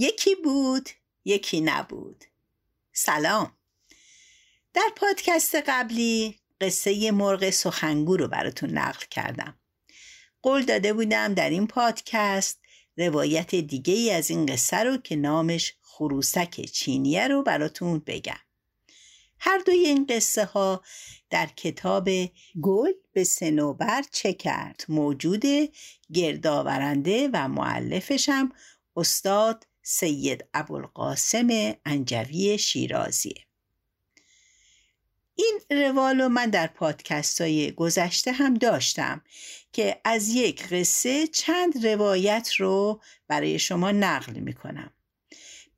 یکی بود یکی نبود. سلام. در پادکست قبلی قصه مرغ سخنگو رو براتون نقل کردم. قول داده بودم در این پادکست روایت دیگه ای از این قصه رو که نامش خروسک چینیه رو براتون بگم. هر دوی این قصه ها در کتاب گل به سنوبر چه کرد؟ موجود گردآورنده و معلفشم استاد سید ابوالقاسم انجوی شیرازیه این روالو من در پادکست های گذشته هم داشتم که از یک قصه چند روایت رو برای شما نقل می‌کنم.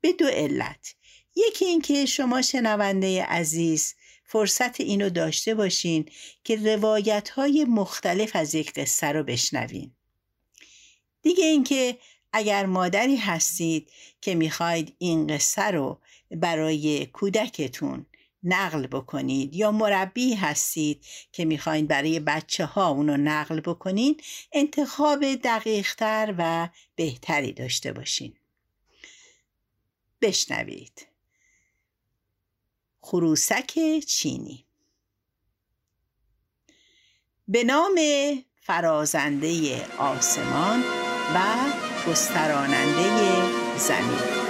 به دو علت. یکی اینکه شما شنونده عزیز فرصت اینو داشته باشین که روایت های مختلف از یک قصه رو بشنوین. دیگه اینکه اگر مادری هستید که می‌خواید این قصه رو برای کودکتون نقل بکنید یا مربی هستید که می‌خواین برای بچه ها اونو نقل بکنید انتخاب دقیقتر و بهتری داشته باشین. بشنوید. خروسک چینی. به نام فرازنده آسمان و گستراننده زمین.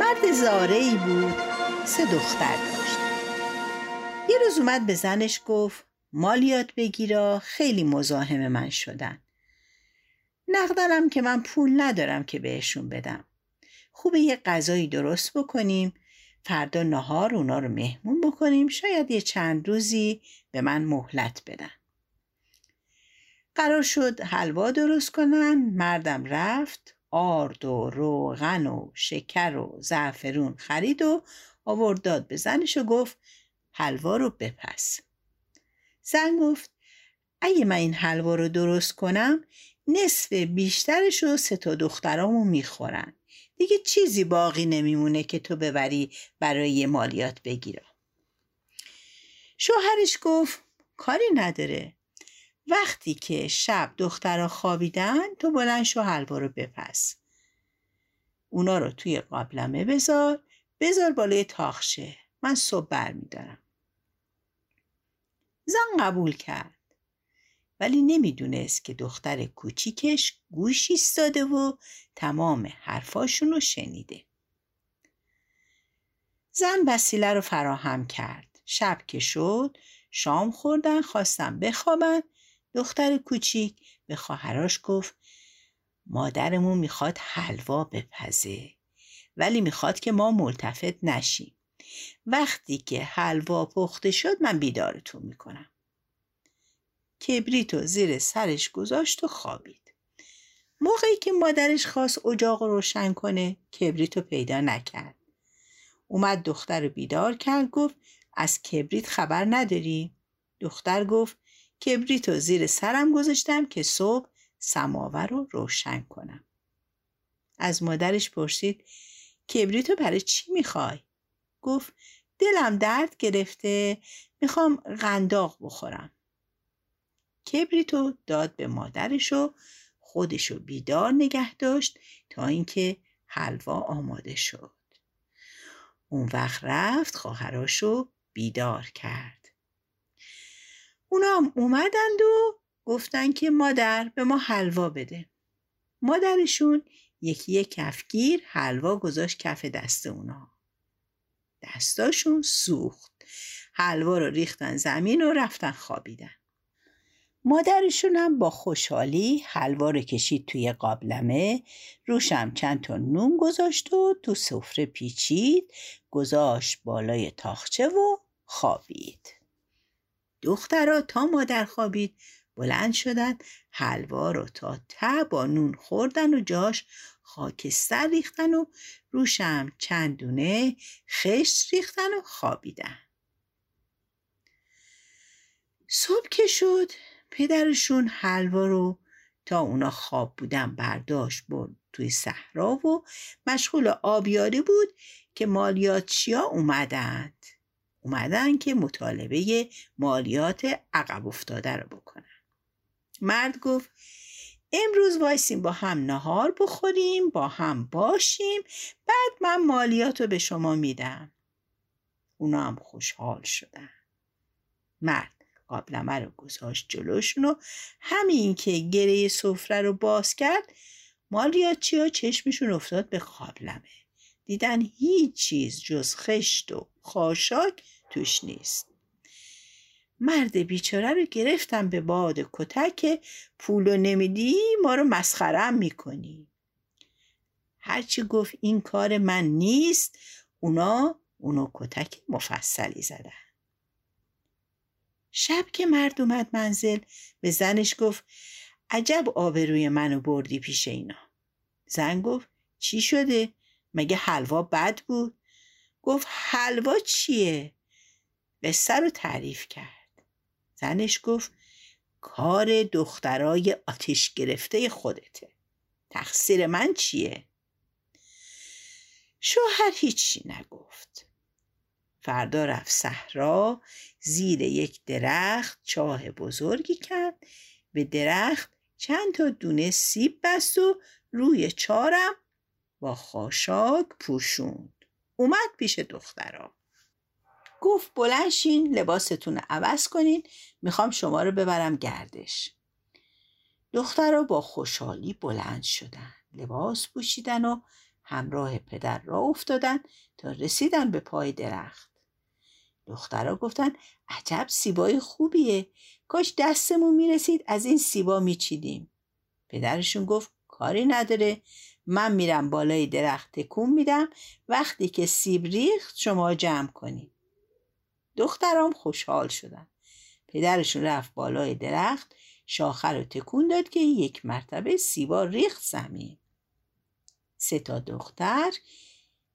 مرد زاره ای بود سه دختر داشت. یه روز اومد به زنش گفت مالیات بگیرا خیلی مزاحم من شدن. نقدرم که من پول ندارم که بهشون بدم. خوبه یه غذایی درست بکنیم فردا نهار اونا رو مهمون بکنیم شاید یه چند روزی به من مهلت بدن. قرار شد حلوا درست کنن مردم رفت آرد و روغن و شکر و زعفرون خرید و آورد داد به زنش و گفت حلوا رو بپس. زن گفت اگه من این حلوا رو درست کنم نصف بیشترش رو سه تا دخترامو می‌خورن. دیگه چیزی باقی نمیمونه که تو ببری برای مالیات بگیرم شوهرش گفت کاری نداره. وقتی که شب دخترها خوابیدن تو بلند شو حلوا رو بپس. اونا رو توی قابلمه بذار بذار بالای تاخشه من صبح برمیدارم. زن قبول کرد. ولی نمی‌دونست که دختر کوچیکش گوش ایستاده و تمام حرفاشون رو شنیده. زن وسیله رو فراهم کرد. شب که شد شام خوردن خواستم بخوابن. دختر کوچیک به خواهراش گفت مادرمون می‌خواد حلوا بپزه ولی می‌خواد که ما ملتفت نشیم. وقتی که حلوا پخته شد من بیدارتون می‌کنم. کبریتو زیر سرش گذاشت و خوابید موقعی که مادرش خواست اجاق روشن کنه کبریتو پیدا نکرد اومد دختر رو بیدار کرد گفت از کبریت خبر نداری؟ دختر گفت کبریتو زیر سرم گذاشتم که صبح سماور رو روشن کنم از مادرش پرسید کبریتو برای چی می‌خوای؟ گفت دلم درد گرفته می‌خوام قنداق بخورم کبریتو داد به مادرش و خودشو بیدار نگه داشت تا اینکه حلوا آماده شد. اون وقت رفت خواهراشو بیدار کرد. اونا هم اومدند و گفتن که مادر به ما حلوا بده. مادرشون یکی یک کفگیر حلوا گذاشت کف دست اونا. دستاشون سوخت. حلوا رو ریختن زمین و رفتن خوابیدن. مادرشون هم با خوشحالی حلوا رو کشید توی قابلمه روشم چند تا نون گذاشت و تو سفره پیچید گذاشت بالای تاخچه و خوابید. دخترها تا مادر خوابید بلند شدن حلوا رو تا ته با نون خوردن و جاش خاکستر ریختن و روشم چندونه خشت ریختن و خوابیدن. صبح که شد پدرشون حلوا رو تا اونا خواب بودن برداشت برد توی صحرا و مشغول آبیاری بود که مالیاتچیا اومدند. اومدن که مطالبه مالیات عقب افتاده رو بکنن. مرد گفت امروز وایسیم با هم نهار بخوریم با هم باشیم بعد من مالیات رو به شما میدم. اونا هم خوشحال شدن. مرد قابلمه رو گذاشت جلوشون و همین که گره سفره رو باز کرد مالیاتچی ها چشمشون افتاد به قابلمه. دیدن هیچ چیز جز خشت و خاشاک توش نیست. مرد بیچاره رو گرفتم به باد کتک پولو نمیدی ما رو مسخرم می‌کنی. هرچی گفت این کار من نیست اونا اونو کتک مفصلی زدن. شب که مرد اومد منزل به زنش گفت عجب آبروی منو بردی پیش اینا زن گفت چی شده؟ مگه حلوا بد بود؟ گفت حلوا چیه؟ قصه رو تعریف کرد زنش گفت کار دخترای آتیش گرفته خودته تقصیر من چیه؟ شوهر هیچی نگفت فردا رفت صحرا زیر یک درخت چاه بزرگی کرد. به درخت چند تا دونه سیب بست و روی چارم با خاشاک پوشوند. اومد پیش دخترا گفت بلنشین لباستون رو عوض کنین می‌خوام شما رو ببرم گردش. دخترا با خوشحالی بلند شدن. لباس پوشیدن و همراه پدر را افتادن تا رسیدن به پای درخت. دخترا گفتن عجب سیبای خوبیه. کاش دستمون می‌رسید از این سیبا میچیدیم. پدرشون گفت کاری نداره. من میرم بالای درخت تکون میدم. وقتی که سیب ریخت شما جمع کنید دخترام خوشحال شدن. پدرشون رفت بالای درخت. شاخه رو تکون داد که یک مرتبه سیبا ریخت زمین. سه تا دختر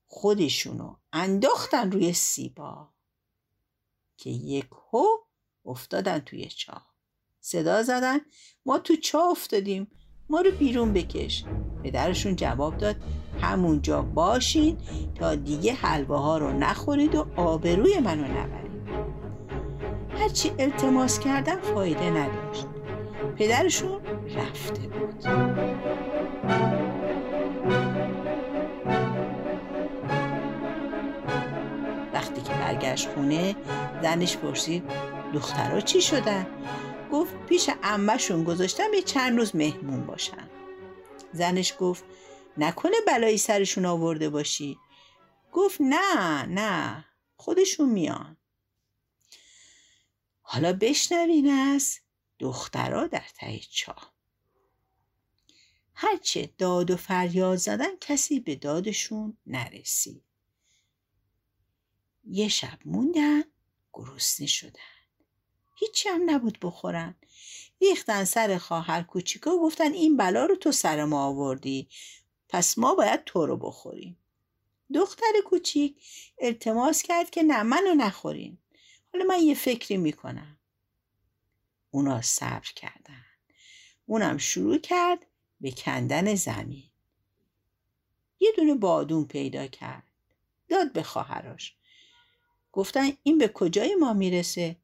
خودشونو انداختن روی سیبا. که یک هو افتادن توی چاه. صدا زدن. ما تو چاه افتادیم. ما رو بیرون بکش. پدرشون جواب داد. همونجا باشین تا دیگه حلوه ها رو نخورید و آبروی منو نبرید. هرچی التماس کردم فایده نداشت. پدرشون رفته بود. برگشت خونه زنش پرسید دخترها چی شدن؟ گفت پیش امهشون گذاشتم یه چند روز مهمون باشن. زنش گفت نکنه بلایی سرشون آورده باشی. گفت نه نه خودشون میان. حالا بشنوین از دخترها در ته چاه. هرچه داد و فریاد زدن کسی به دادشون نرسید. یه شب موندن گرسنه شدن. هیچی هم نبود بخورن. ریختن سر خواهر کوچیکا و گفتن این بلا رو تو سر ما آوردی. پس ما باید تو رو بخوریم. دختر کوچیک التماس کرد که نه منو نخورین. حالا من یه فکری می‌کنم. اونا صبر کردن. اونم شروع کرد به کندن زمین. یه دونه بادون پیدا کرد. داد به خواهرش. گفتن این به کجای ما می‌رسه؟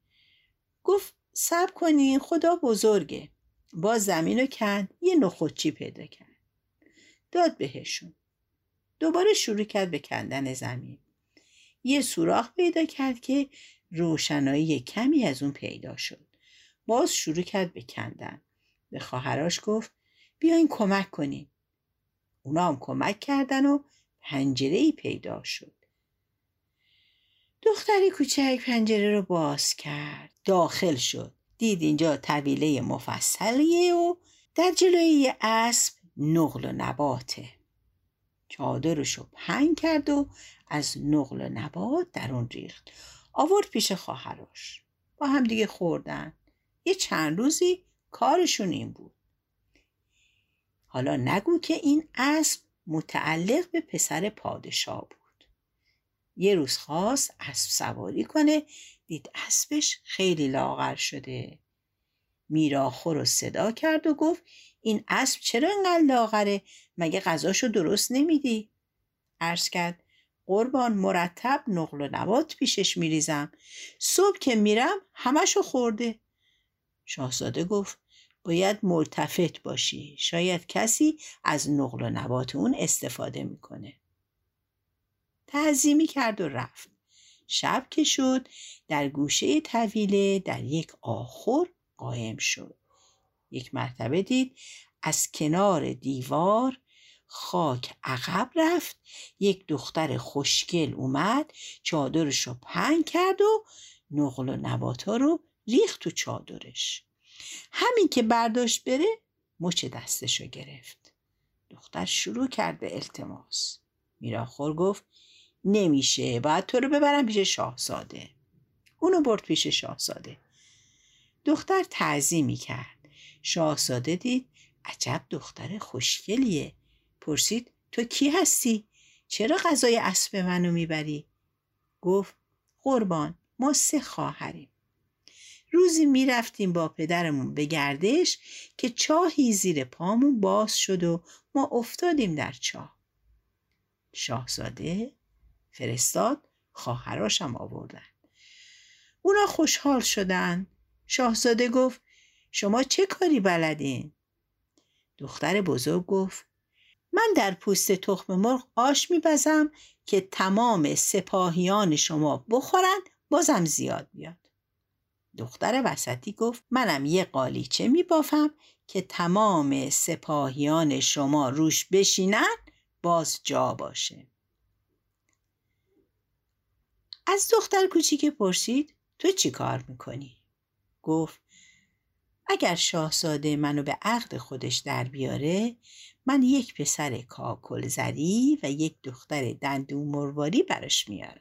گفت سب کنین خدا بزرگه. با زمین رو کند یه نخودچی پیدا کرد. داد بهشون. دوباره شروع کرد به کندن زمین. یه سوراخ پیدا کرد که روشنایی کمی از اون پیدا شد. باز شروع کرد به کندن. به خواهراش گفت بیاین کمک کنین اونا هم کمک کردن و پنجره ای پیدا شد. دختری کوچک پنجره رو باز کرد. داخل شد. دید اینجا طویله مفصلیه و در جلوی اسب نقل و نباته. چادرش رو پنگ کرد و از نقل و نبات در اون ریخت. آورد پیش خواهرش. با هم دیگه خوردن. یه چند روزی کارشون این بود. حالا نگو که این اسب متعلق به پسر پادشاه بود. یه روز خواست اسب سواری کنه دید اسبش خیلی لاغر شده. میراخور رو صدا کرد و گفت این اسب چرا انقدر لاغره؟ مگه غذاشو درست نمیدی؟ عرض کرد قربان مرتب نقل و نبات پیشش میریزم. صبح که میرم همشو خورده. شاهزاده گفت باید ملتفت باشی. شاید کسی از نقل و نبات اون استفاده می‌کنه. تعظیمی کرد و رفت. شب که شد در گوشه طویله در یک آخر قایم شد. یک مرتبه دید از کنار دیوار خاک عقب رفت. یک دختر خوشگل اومد چادرش رو پنگ کرد و نقل و نباتا رو ریخت تو چادرش. همین که برداشت بره مچ دستش رو گرفت. دختر شروع کرد به التماس. میراخور گفت نمیشه. باید تو رو ببرم پیش شاهزاده. اونو برد پیش شاهزاده. دختر تعظیمی کرد. شاهزاده دید عجب دختر خوشگلیه. پرسید تو کی هستی؟ چرا غذای اسب منو می‌بری؟ گفت قربان ما سه خواهریم. روزی می‌رفتیم با پدرمون به گردش که چاهی زیر پامون باز شد و ما افتادیم در چاه. شاهزاده فرستاد خواهراشم آوردن. اونا خوشحال شدن. شاهزاده گفت شما چه کاری بلدین؟ دختر بزرگ گفت من در پوست تخم مرغ آش میپزم که تمام سپاهیان شما بخورن بازم زیاد بیاد. دختر وسطی گفت منم یه قالیچه میبافم که تمام سپاهیان شما روش بشینن باز جا باشه. از دختر کوچیک پرسید تو چی کار می‌کنی؟ گفت اگر شاهزاده منو به عقد خودش در بیاره من یک پسر کاکل زری و یک دختر دندون مرواری براش میارم.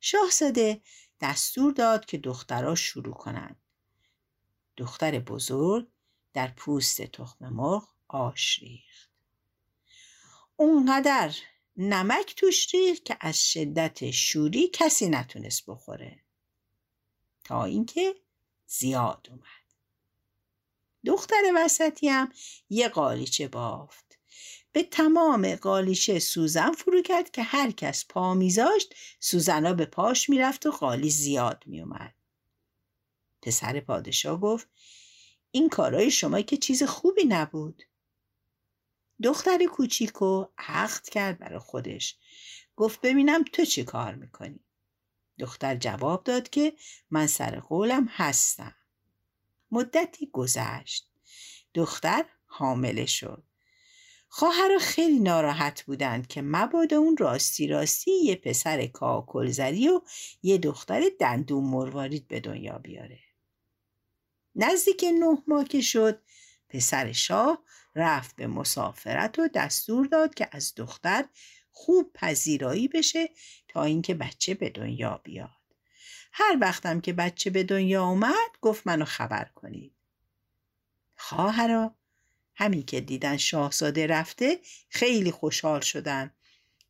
شاهزاده دستور داد که دخترها شروع کنند. دختر بزرگ در پوست تخم مرغ آش ریخت. اونقدر نمک توش ریخت که از شدت شوری کسی نتونست بخوره. تا اینکه زیاد اومد. دختر وسطی هم یه قالیچه بافت. به تمام قالیچه سوزن فرو کرد که هر کس پا میذاشت سوزنا به پاش می‌رفت و قالی زیاد میومد پسر پادشاه گفت این کارای شما که چیز خوبی نبود. دختر کوچیکو عقد کرد برای خودش. گفت ببینم تو چی کار می‌کنی؟ دختر جواب داد که من سر قولم هستم. مدتی گذشت. دختر حامله شد. خواهر خیلی ناراحت بودند که مبادا اون راستی راستی یه پسر کاکلزری و یه دختر دندون مروارید به دنیا بیاره. نزدیک نه ماه که شد پسر شاه رفت به مسافرت و دستور داد که از دختر خوب پذیرایی بشه تا اینکه بچه به دنیا بیاد. هر وقتم که بچه به دنیا اومد گفت منو خبر کنید. خواهرا همین که دیدن شاهزاده رفته خیلی خوشحال شدن.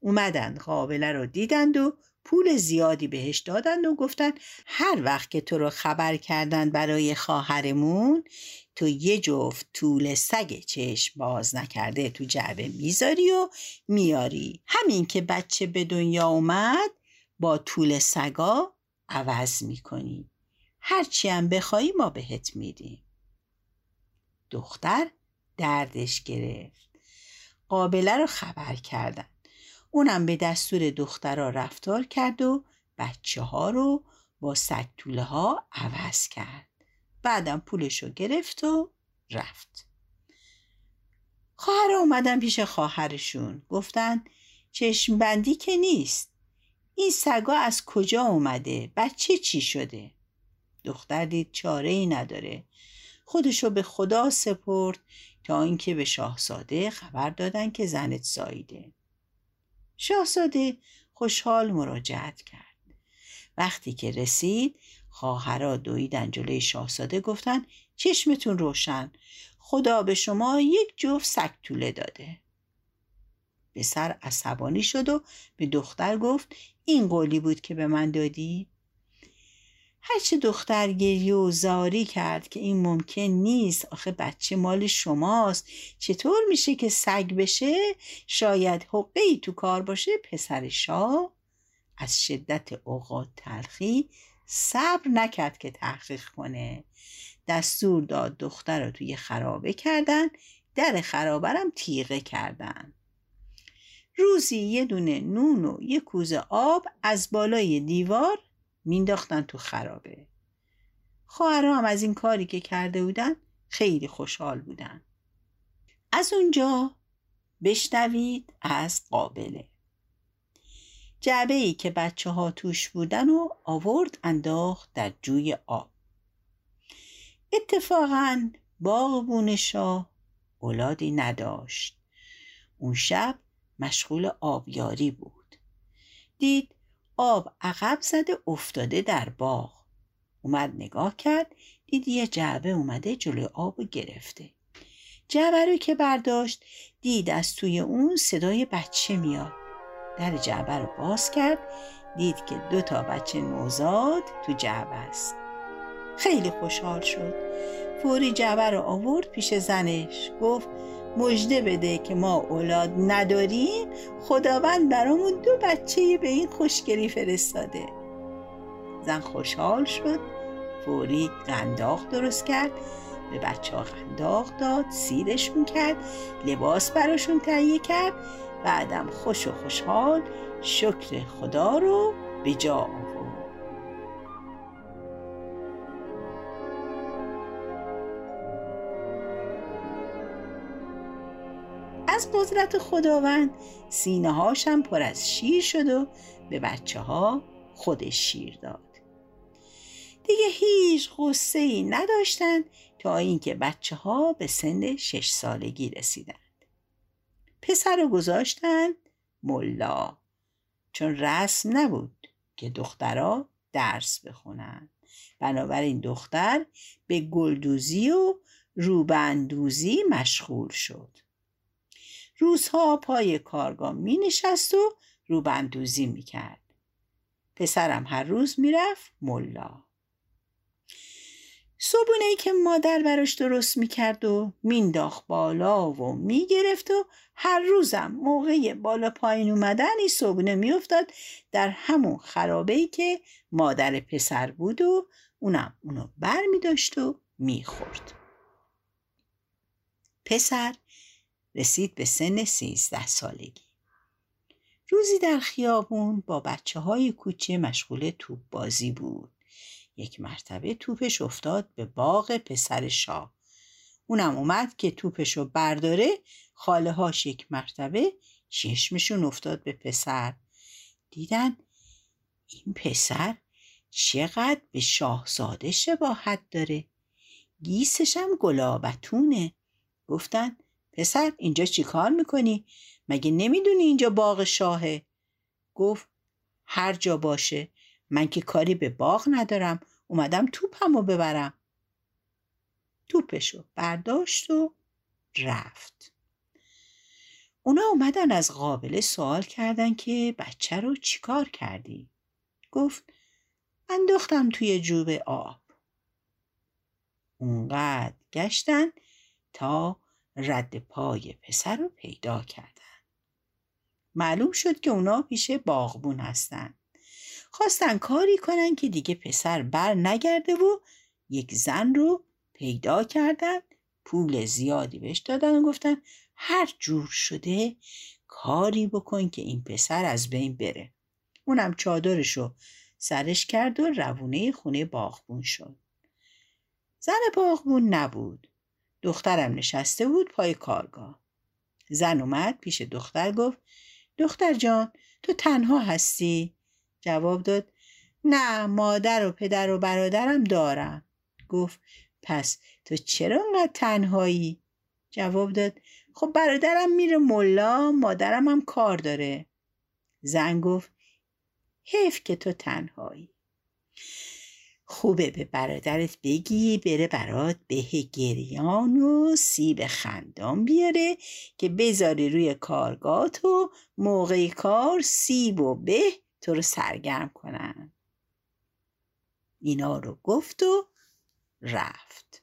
اومدن قابله رو دیدند و پول زیادی بهش دادند و گفتن هر وقت که تو رو خبر کردن برای خواهرمون تو یه جفت طول سگ چشم باز نکرده تو جعبه می‌ذاری و میاری. همین که بچه به دنیا اومد با طول سگا عوض می‌کنی. هرچی هم بخوایی ما بهت میدیم. دختر دردش گرفت. قابله رو خبر کردن. اونم به دستور دخترها رفتار کرد و بچه ها رو با سگ طوله ها عوض کرد. بعدم پولش رو گرفت و رفت. خواهر اومدن پیش خواهرشون. گفتن چشم بندی که نیست. این سگا از کجا اومده؟ بچه چی شده؟ دختر دید چاره ای نداره خودشو به خدا سپرد تا اینکه به شاهزاده خبر دادن که زنت زاییده. شاهزاده خوشحال مراجعت کرد. وقتی که رسید خواهرا دویدن جلوی شاهزاده گفتن چشمتون روشن خدا به شما یک جفت سگ طوله داده. به سر عصبانی شد و به دختر گفت این قولی بود که به من دادی؟ هرچه دختر گریه و زاری کرد که این ممکن نیست. آخه بچه مال شماست. چطور میشه که سگ بشه؟ شاید حقه ای تو کار باشه. پسر شاه از شدت اوقات تلخی صبر نکرد که تحقیق کنه. دستور داد دختر رو توی خرابه کردن. در خرابرم تیغه کردن. روزی یه دونه نون و یه کوزه آب از بالای دیوار مینداختن تو خرابه. خواهرها هم از این کاری که کرده بودن خیلی خوشحال بودن. از اونجا بشنوید از قابله. جعبه ای که بچه ها توش بودن و آورد انداخت در جوی آب. اتفاقا باغ شاه اولادی نداشت. اون شب مشغول آبیاری بود. دید آب عقب زده افتاده در باغ. اومد نگاه کرد دید یه جعبه اومده جلوی آب گرفته. جعبه رو که برداشت دید از توی اون صدای بچه میاد. در جعبه رو باز کرد دید که دو تا بچه نوزاد تو جعبه است. خیلی خوشحال شد. فوری جعبه رو آورد پیش زنش. گفت مژده بده که ما اولاد نداریم خداوند برامون دو بچه به این خوشگلی فرستاده. زن خوشحال شد فوری قنداق درست کرد به بچه ها قنداق داد سیرشون کرد لباس براشون تهیه کرد بعدم خوش و خوشحال شکر خدا رو به جا از قدرت خداوند. سینه هاشم پر از شیر شد و به بچه ها خودش شیر داد. دیگه هیچ غصه ای نداشتن تا اینکه بچه ها به سن شش سالگی رسیدند. پسر رو گذاشتن ملا. چون رسم نبود که دخترها درس بخونن. بنابراین دختر به گلدوزی و روبندوزی مشغول شد. روزها پای کارگاه می نشست و روبندوزی می کرد. پسرم هر روز می‌رفت ملا. صبونه ای که مادر براش درست می‌کرد و مینداخت بالا و می‌گرفت و هر روزم موقع بالا پایین اومدن این صبونه میافتاد در همون خرابه ای که مادر پسر بود و اونم اونو بر می داشت و می‌خورد. پسر رسید به سن سیزده سالگی. روزی در خیابون با بچه های کوچه مشغول توپ بازی بود. یک مرتبه توپش افتاد به باغ پسر شاه. اونم اومد که توپشو برداره خاله هاش یک مرتبه چشمشون افتاد به پسر. دیدن این پسر چقدر به شاهزاده شباهت داره. گیسشم گلابتونه. گفتن پسر اینجا چی کار می‌کنی؟ مگه نمی‌دونی اینجا باغ شاهه؟ گفت هر جا باشه من که کاری به باغ ندارم اومدم توپمو ببرم توپشو برداشت و رفت اونا اومدن از قابل سوال کردن که بچه رو چیکار کردی؟ گفت انداختم توی جوب آب اونقدر گشتن تا رد پای پسر رو پیدا کردن. معلوم شد که اونا پیش باغبون هستن. خواستن کاری کنن که دیگه پسر بر نگرده و یک زن رو پیدا کردن. پول زیادی بهش دادن و گفتن هر جور شده کاری بکن که این پسر از بین بره. اونم چادرشو سرش کرد و روونه خونه باغبون شد. زن باغبون نبود. دخترم نشسته بود پای کارگاه زن اومد پیش دختر گفت دختر جان تو تنها هستی؟ جواب داد نه مادر و پدر و برادرم دارم گفت پس تو چرا انقدر تنهایی؟ جواب داد خب برادرم میره ملا مادرم هم کار داره زن گفت حیف که تو تنهایی خوبه به برادرت بگی بره برات به گریان و سیب خندان بیاره که بذاری روی کارگاه و موقع کار سیب و به تو رو سرگرم کنن. اینا رو گفت و رفت.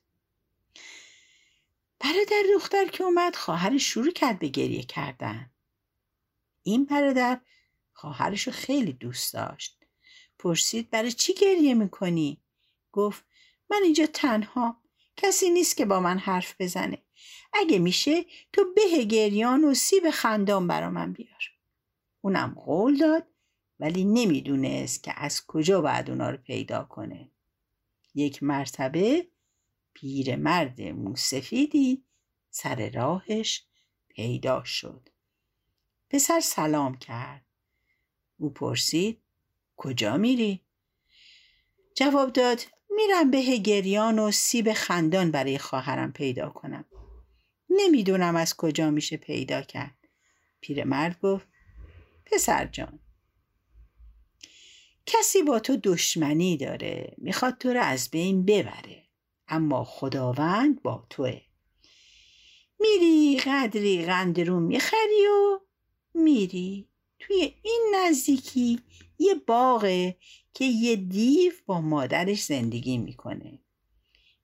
برادر دختر که اومد خواهرش شروع کرد به گریه کردن. این برادر خواهرش رو خیلی دوست داشت. پرسید برای چی گریه می‌کنی؟ گفت من اینجا تنها کسی نیست که با من حرف بزنه. اگه میشه تو به گریان و سیب خندان برا من بیار. اونم قول داد ولی نمی‌دونست که از کجا باید اونا رو پیدا کنه. یک مرتبه پیرمرد موسفیدی سر راهش پیدا شد. پسر سلام کرد. او پرسید کجا میری؟ جواب داد میرم به گریان و سیب خندان برای خواهرم پیدا کنم. نمی‌دونم از کجا میشه پیدا کرد. پیرمرد گفت پسر جان کسی با تو دشمنی داره می‌خواد تو رو از بین ببره اما خداوند با توه. میری قدری قندرون می‌خری و میری توی این نزدیکی یه باغه که یه دیو با مادرش زندگی می‌کنه.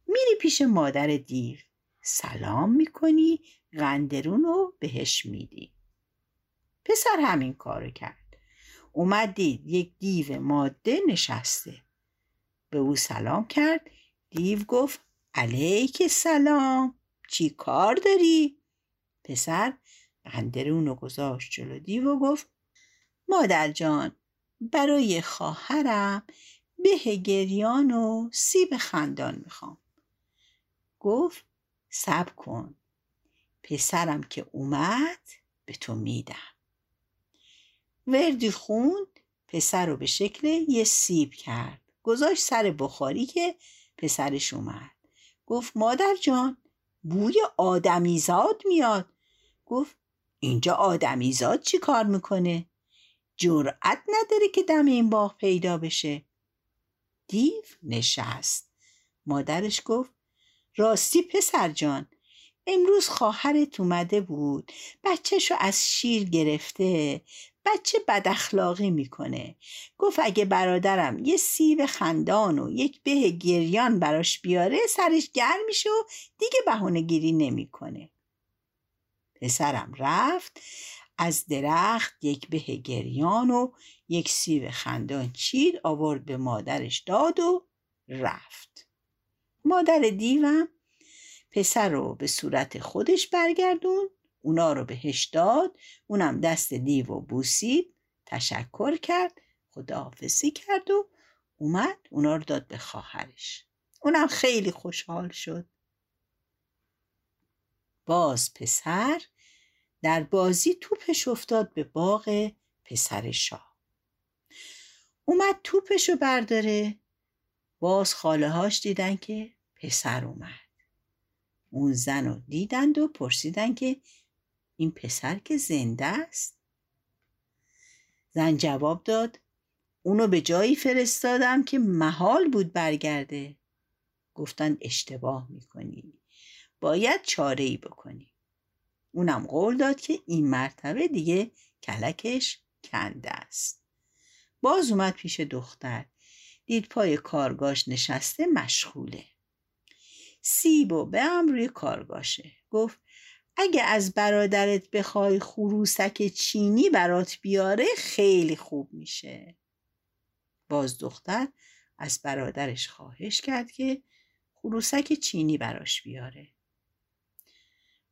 میری پیش مادر دیو سلام می‌کنی قندرون رو بهش میدی. پسر همین کارو کرد. اومد دید یک دیو ماده نشسته. به او سلام کرد. دیو گفت علیک سلام چی کار داری؟ پسر قندرون رو گذاشت جلو دیو و گفت مادر جان برای خواهرم به گریان و سیب خندان می‌خوام. گفت سب کن. پسرم که اومد به تو میدم. وردی خوند پسر رو به شکل یه سیب کرد. گذاشت سر بخاری که پسرش اومد. گفت مادر جان بوی آدمیزاد میاد. گفت اینجا آدمیزاد چی کار می‌کنه؟ جرأت نداره که دم این باغ پیدا بشه. دیو نشست. مادرش گفت راستی پسر جان امروز خواهرت اومده بود. بچهشو از شیر گرفته. بچه بد اخلاقی می‌کنه. گفت اگه برادرم یه سیب خندان و یک به گریان براش بیاره سرش گرم میشه و دیگه بهونه گیری نمی‌کنه. پسرم رفت. از درخت یک به گریان و یک سیب خندان چید آورد به مادرش داد و رفت. مادر دیوم پسر رو به صورت خودش برگردون اونا رو بهش داد اونم دست دیو و بوسید تشکر کرد خداحافظی کرد و اومد اونا رو داد به خواهرش. اونم خیلی خوشحال شد. باز پسر در بازی توپش افتاد به باغ پسر شاه. اومد توپش رو برداره. باز خاله هاش دیدن که پسر اومد. اون زن رو دیدند و پرسیدن که این پسر که زنده است؟ زن جواب داد اونو به جایی فرستادم که محال بود برگرده. گفتن اشتباه می‌کنی. باید چاره ای بکنی. اونم قول داد که این مرتبه دیگه کلکش کنده است. باز اومد پیش دختر. دید پای کارگاش نشسته مشغوله. سیب و به هم روی کارگاشه گفت اگه از برادرت بخوای خروسک چینی برات بیاره خیلی خوب میشه. باز دختر از برادرش خواهش کرد که خروسک چینی براش بیاره.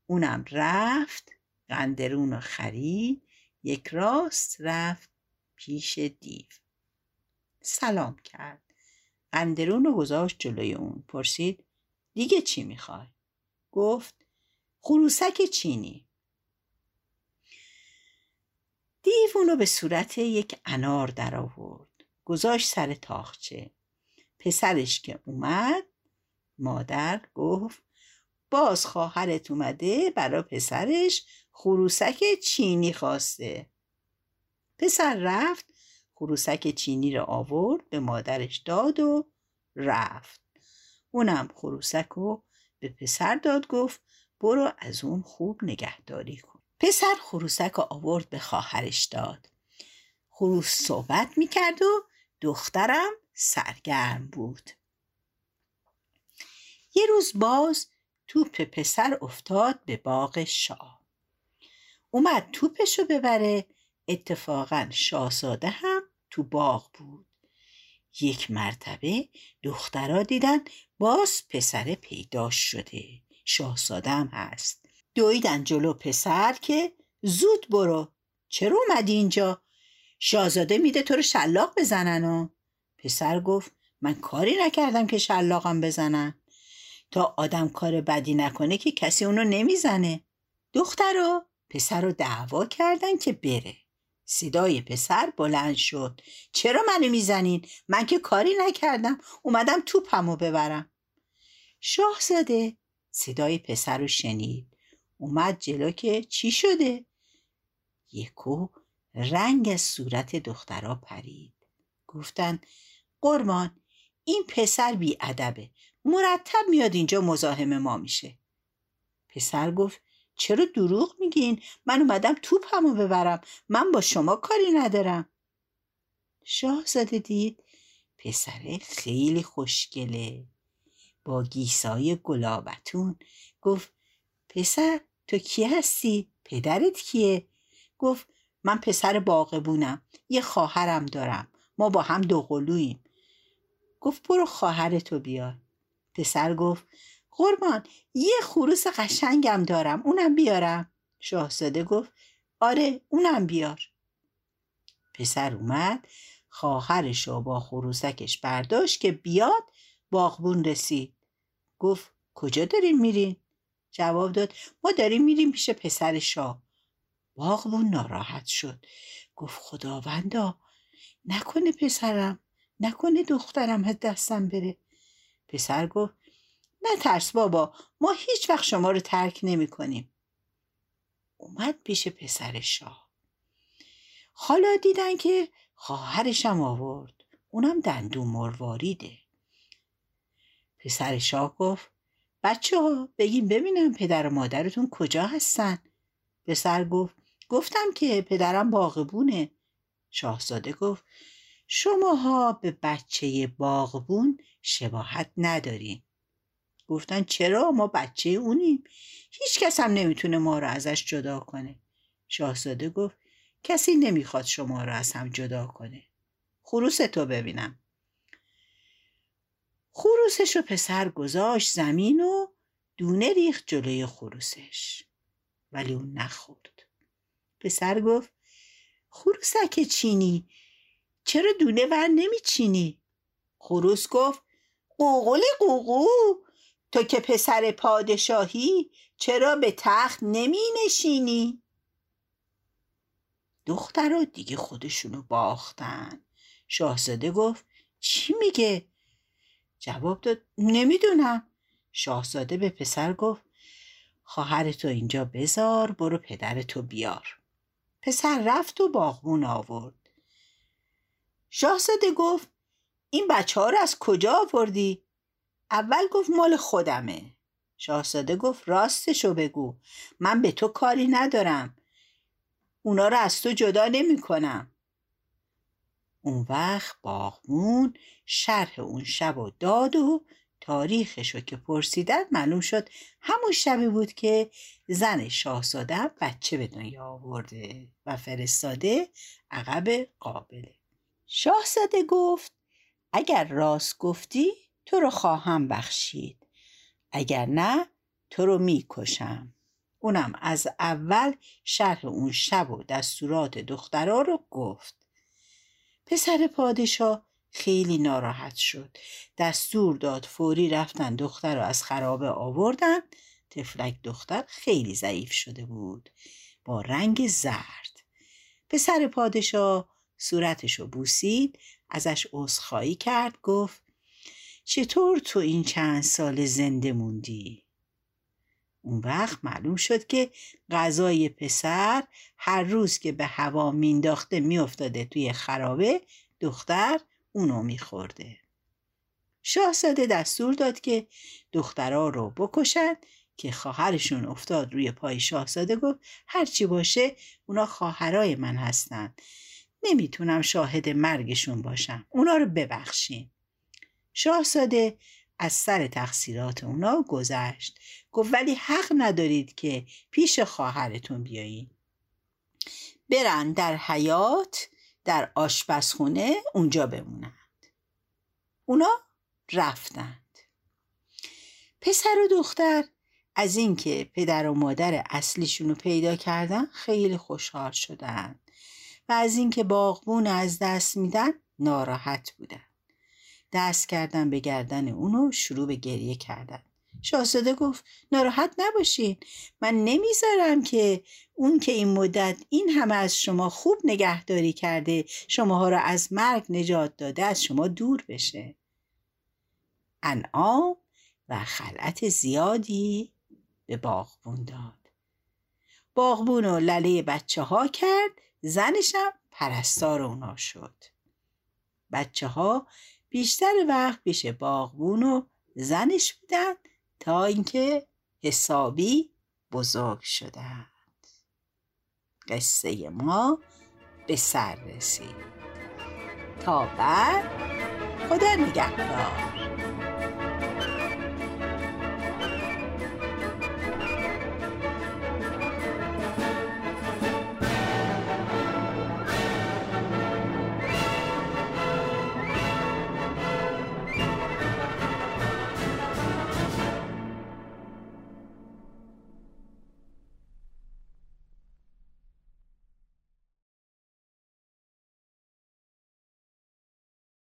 اونم رفت قندرون رو خرید یک راست رفت پیش دیو. سلام کرد. قندرون رو گذاشت جلوی اون. پرسید دیگه چی می‌خوای؟ گفت خروسک چینی. دیو اونو به صورت یک انار در آورد. گذاشت سر تاخچه. پسرش که اومد مادر گفت باز خواهرت اومده برا پسرش خروسک چینی خواسته. پسر رفت خروسک چینی رو آورد به مادرش داد و رفت. اونم خروسک رو به پسر داد گفت برو از اون خوب نگهداری کن. پسر خروسک رو آورد به خواهرش داد. خروس صحبت می‌کرد و دخترم سرگرم بود. یه روز باز توپ پسر افتاد به باغ شاه. اومد توپشو ببره. اتفاقا شاهزاده هم تو باغ بود. یک مرتبه دخترا دیدن باز پسر پیدا شده. شاهزاده هم هست. دویدن جلو پسر که زود برو. چرا اومدی اینجا؟ شاهزاده میده تو رو شلاق بزنن و. پسر گفت من کاری نکردم که شلاقم بزنن. تا آدم کار بدی نکنه که کسی اونو نمی‌زنه. دخترا پسر رو دعوا کردن که بره. صدای پسر بلند شد. چرا منو می‌زنین؟ من که کاری نکردم. اومدم توپمو ببرم. شاهزاده صدای پسر رو شنید. اومد جلو که چی شده؟ یکو رنگ صورت دخترا پرید. گفتن قرمان این پسر بی ادبه مرتب میاد اینجا مزاحم ما میشه. پسر گفت چرا دروغ میگین؟ من اومدم توپمو ببرم. من با شما کاری ندارم. شاهزاده دید پسره خیلی خوشگله. با گیسای گلابتون. گفت پسر تو کی هستی؟ پدرت کیه؟ گفت من پسر باغبونم. یه خواهرم دارم. ما با هم دوقلوییم. گفت برو خواهرتو بیار. پسر گفت قربان یه خروس قشنگم دارم اونم بیارم. شاهزاده گفت آره اونم بیار. پسر اومد خواهرش رو با خروسکش برداشت که بیاد باغبون رسید. گفت کجا دارین میرین؟ جواب داد ما داریم میریم پیش پسر شاه. باغبون ناراحت شد. گفت خداوندا نکنه پسرم نکنه دخترم از دستم بره. پسر گفت نه ترس بابا ما هیچ وقت شما رو ترک نمی کنیم. اومد پیش پسر شاه. حالا دیدن که خواهرشم آورد. اونم دندو مرواریده پسر شاه گفت بچه ها بگیم ببینم پدر و مادرتون کجا هستن. پسر گفت گفتم که پدرم باغبونه. شاهزاده گفت شماها به بچه باغبون شباهت ندارین. گفتن چرا؟ ما بچه اونیم. هیچ کس هم نمی‌تونه ما رو ازش جدا کنه. شاهزاده گفت کسی نمی‌خواد شما رو از هم جدا کنه. خروس تو ببینم. خروسش رو پسر گذاشت زمین و دونه ریخت جلوی خروسش. ولی اون نخورد. پسر گفت خروسک چینی چرا دونه ور نمیچینی؟ خروس گفت قوقل قوقو تو که پسر پادشاهی چرا به تخت نمی نشینی؟ دخترها دیگه خودشونو باختن. شاهزاده گفت چی میگه؟ جواب داد نمی‌دونم. شاهزاده به پسر گفت خواهرتو اینجا بذار برو پدرتو بیار. پسر رفت و باغمون آورد. شاهزاده گفت این بچه ها رو از کجا آوردی؟ اول گفت مال خودمه. شاهزاده گفت راستشو بگو. من به تو کاری ندارم. اونا رو از تو جدا نمی کنم. اون وقت باغمون شرح اون شب و داد و تاریخشو که پرسیدن معلوم شد همون شبی بود که زن شاهزاده بچه به دنیا آورده و فرستاده عقب قابله. شاهزاده گفت اگر راست گفتی تو رو خواهم بخشید. اگر نه تو رو می‌کشم اونم از اول شرح اون شب و دستورات دخترها رو گفت. پسر پادشاه خیلی ناراحت شد. دستور داد فوری رفتن دختر رو از خرابه آوردن. تفلک دختر خیلی ضعیف شده بود. با رنگ زرد. پسر پادشاه صورتشو بوسید ازش عذرخواهی کرد گفت چطور تو این چند سال زنده موندی؟ اون وقت معلوم شد که غذای پسر هر روز که به هوا مینداخته میافتاده توی خرابه دختر اونو میخورده شاهزاده دستور داد که دخترها رو بکشند که خواهرشون افتاد روی پای شاهزاده گفت هرچی باشه اونا خواهرای من هستند نمی‌تونم شاهد مرگشون باشم. اونا رو ببخشین. شاهزاده از سر تقصیرات اونا گذشت. گفت ولی حق ندارید که پیش خواهرتون بیایید برن در حیات در آشپزخونه اونجا بمونند. اونا رفتند. پسر و دختر از اینکه پدر و مادر اصلیشون رو پیدا کردن خیلی خوشحال شدند. و از اینکه باغبون از دست میدن ناراحت بودن. دست کردن به گردن اونو شروع به گریه کردن. شاهزاده گفت ناراحت نباشین. من نمی‌ذارم که اون که این مدت این همه از شما خوب نگهداری کرده شماها را از مرگ نجات داده از شما دور بشه. انعام و خلعت زیادی به باغبون داد. باغبون و لله بچه ها کرد زنشم پرستار اونا شد. بچه ها بیشتر وقت پیش باغبون و زنش بودن تا اینکه حسابی بزرگ شدند. قصه ما به سر رسید. تا بعد خدا نگهدار.